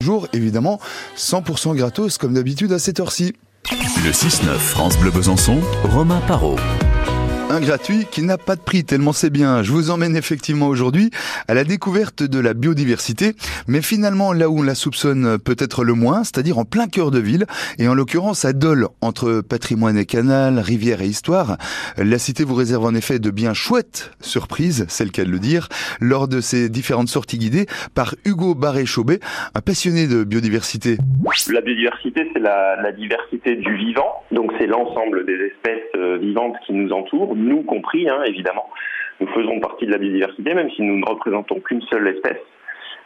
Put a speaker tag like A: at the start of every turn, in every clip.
A: Jour, évidemment, 100% gratos comme d'habitude à cette heure-ci.
B: Le 6-9 France Bleu Besançon, Romain Parot.
A: Un gratuit qui n'a pas de prix, tellement c'est bien. Je vous emmène effectivement aujourd'hui à la découverte de la biodiversité, mais finalement là où on la soupçonne peut-être le moins, c'est-à-dire en plein cœur de ville, et en l'occurrence à Dole, entre patrimoine et canal, rivière et histoire. La cité vous réserve en effet de bien chouettes surprises, c'est le cas de le dire, lors de ces différentes sorties guidées par Hugo Barré-Chaubet, un passionné de biodiversité.
C: La biodiversité, c'est la, la diversité du vivant, donc c'est l'ensemble des espèces euh, vivantes qui nous entourent nous compris, hein, évidemment. Nous faisons partie de la biodiversité, même si nous ne représentons qu'une seule espèce.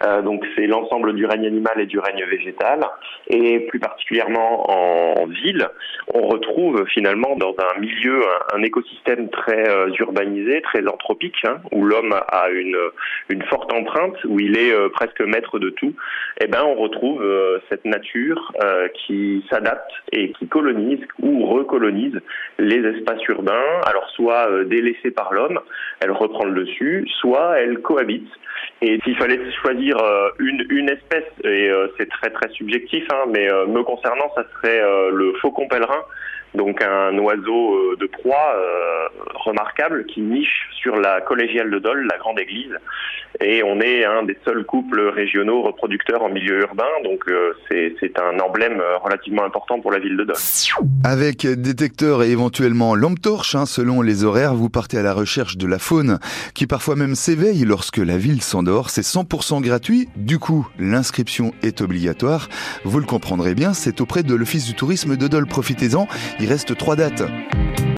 C: Euh, donc c'est l'ensemble du règne animal et du règne végétal. Et plus particulièrement en, ville, on retrouve finalement dans un milieu, un, écosystème très euh, urbanisé, très anthropique, hein, où l'homme a une, une forte empreinte, où il est euh, presque maître de tout. Et eh ben on retrouve cette nature qui s'adapte et qui colonise ou recolonise les espaces urbains. Alors soit délaissée par l'homme, elle reprend le dessus, soit elle cohabite. Et s'il fallait choisir euh, une, une espèce, et euh, c'est très très subjectif, hein, mais euh, me concernant, ça serait le faucon pèlerin, donc un oiseau de proie remarquable qui niche sur la collégiale de Dole, la grande église, et on est un des seuls couples régionaux reproducteurs en milieu urbain, donc c'est un emblème relativement important pour la ville de Dole.
A: Avec détecteur et éventuellement lampe torche, hein, selon les horaires, vous partez à la recherche de la faune, qui parfois même s'éveille lorsque la ville s'endort. C'est 100% gratuit, du coup l'inscription est obligatoire. Vous le comprendrez bien, c'est auprès de l'Office du tourisme de Dole. Profitez-en, il reste trois dates.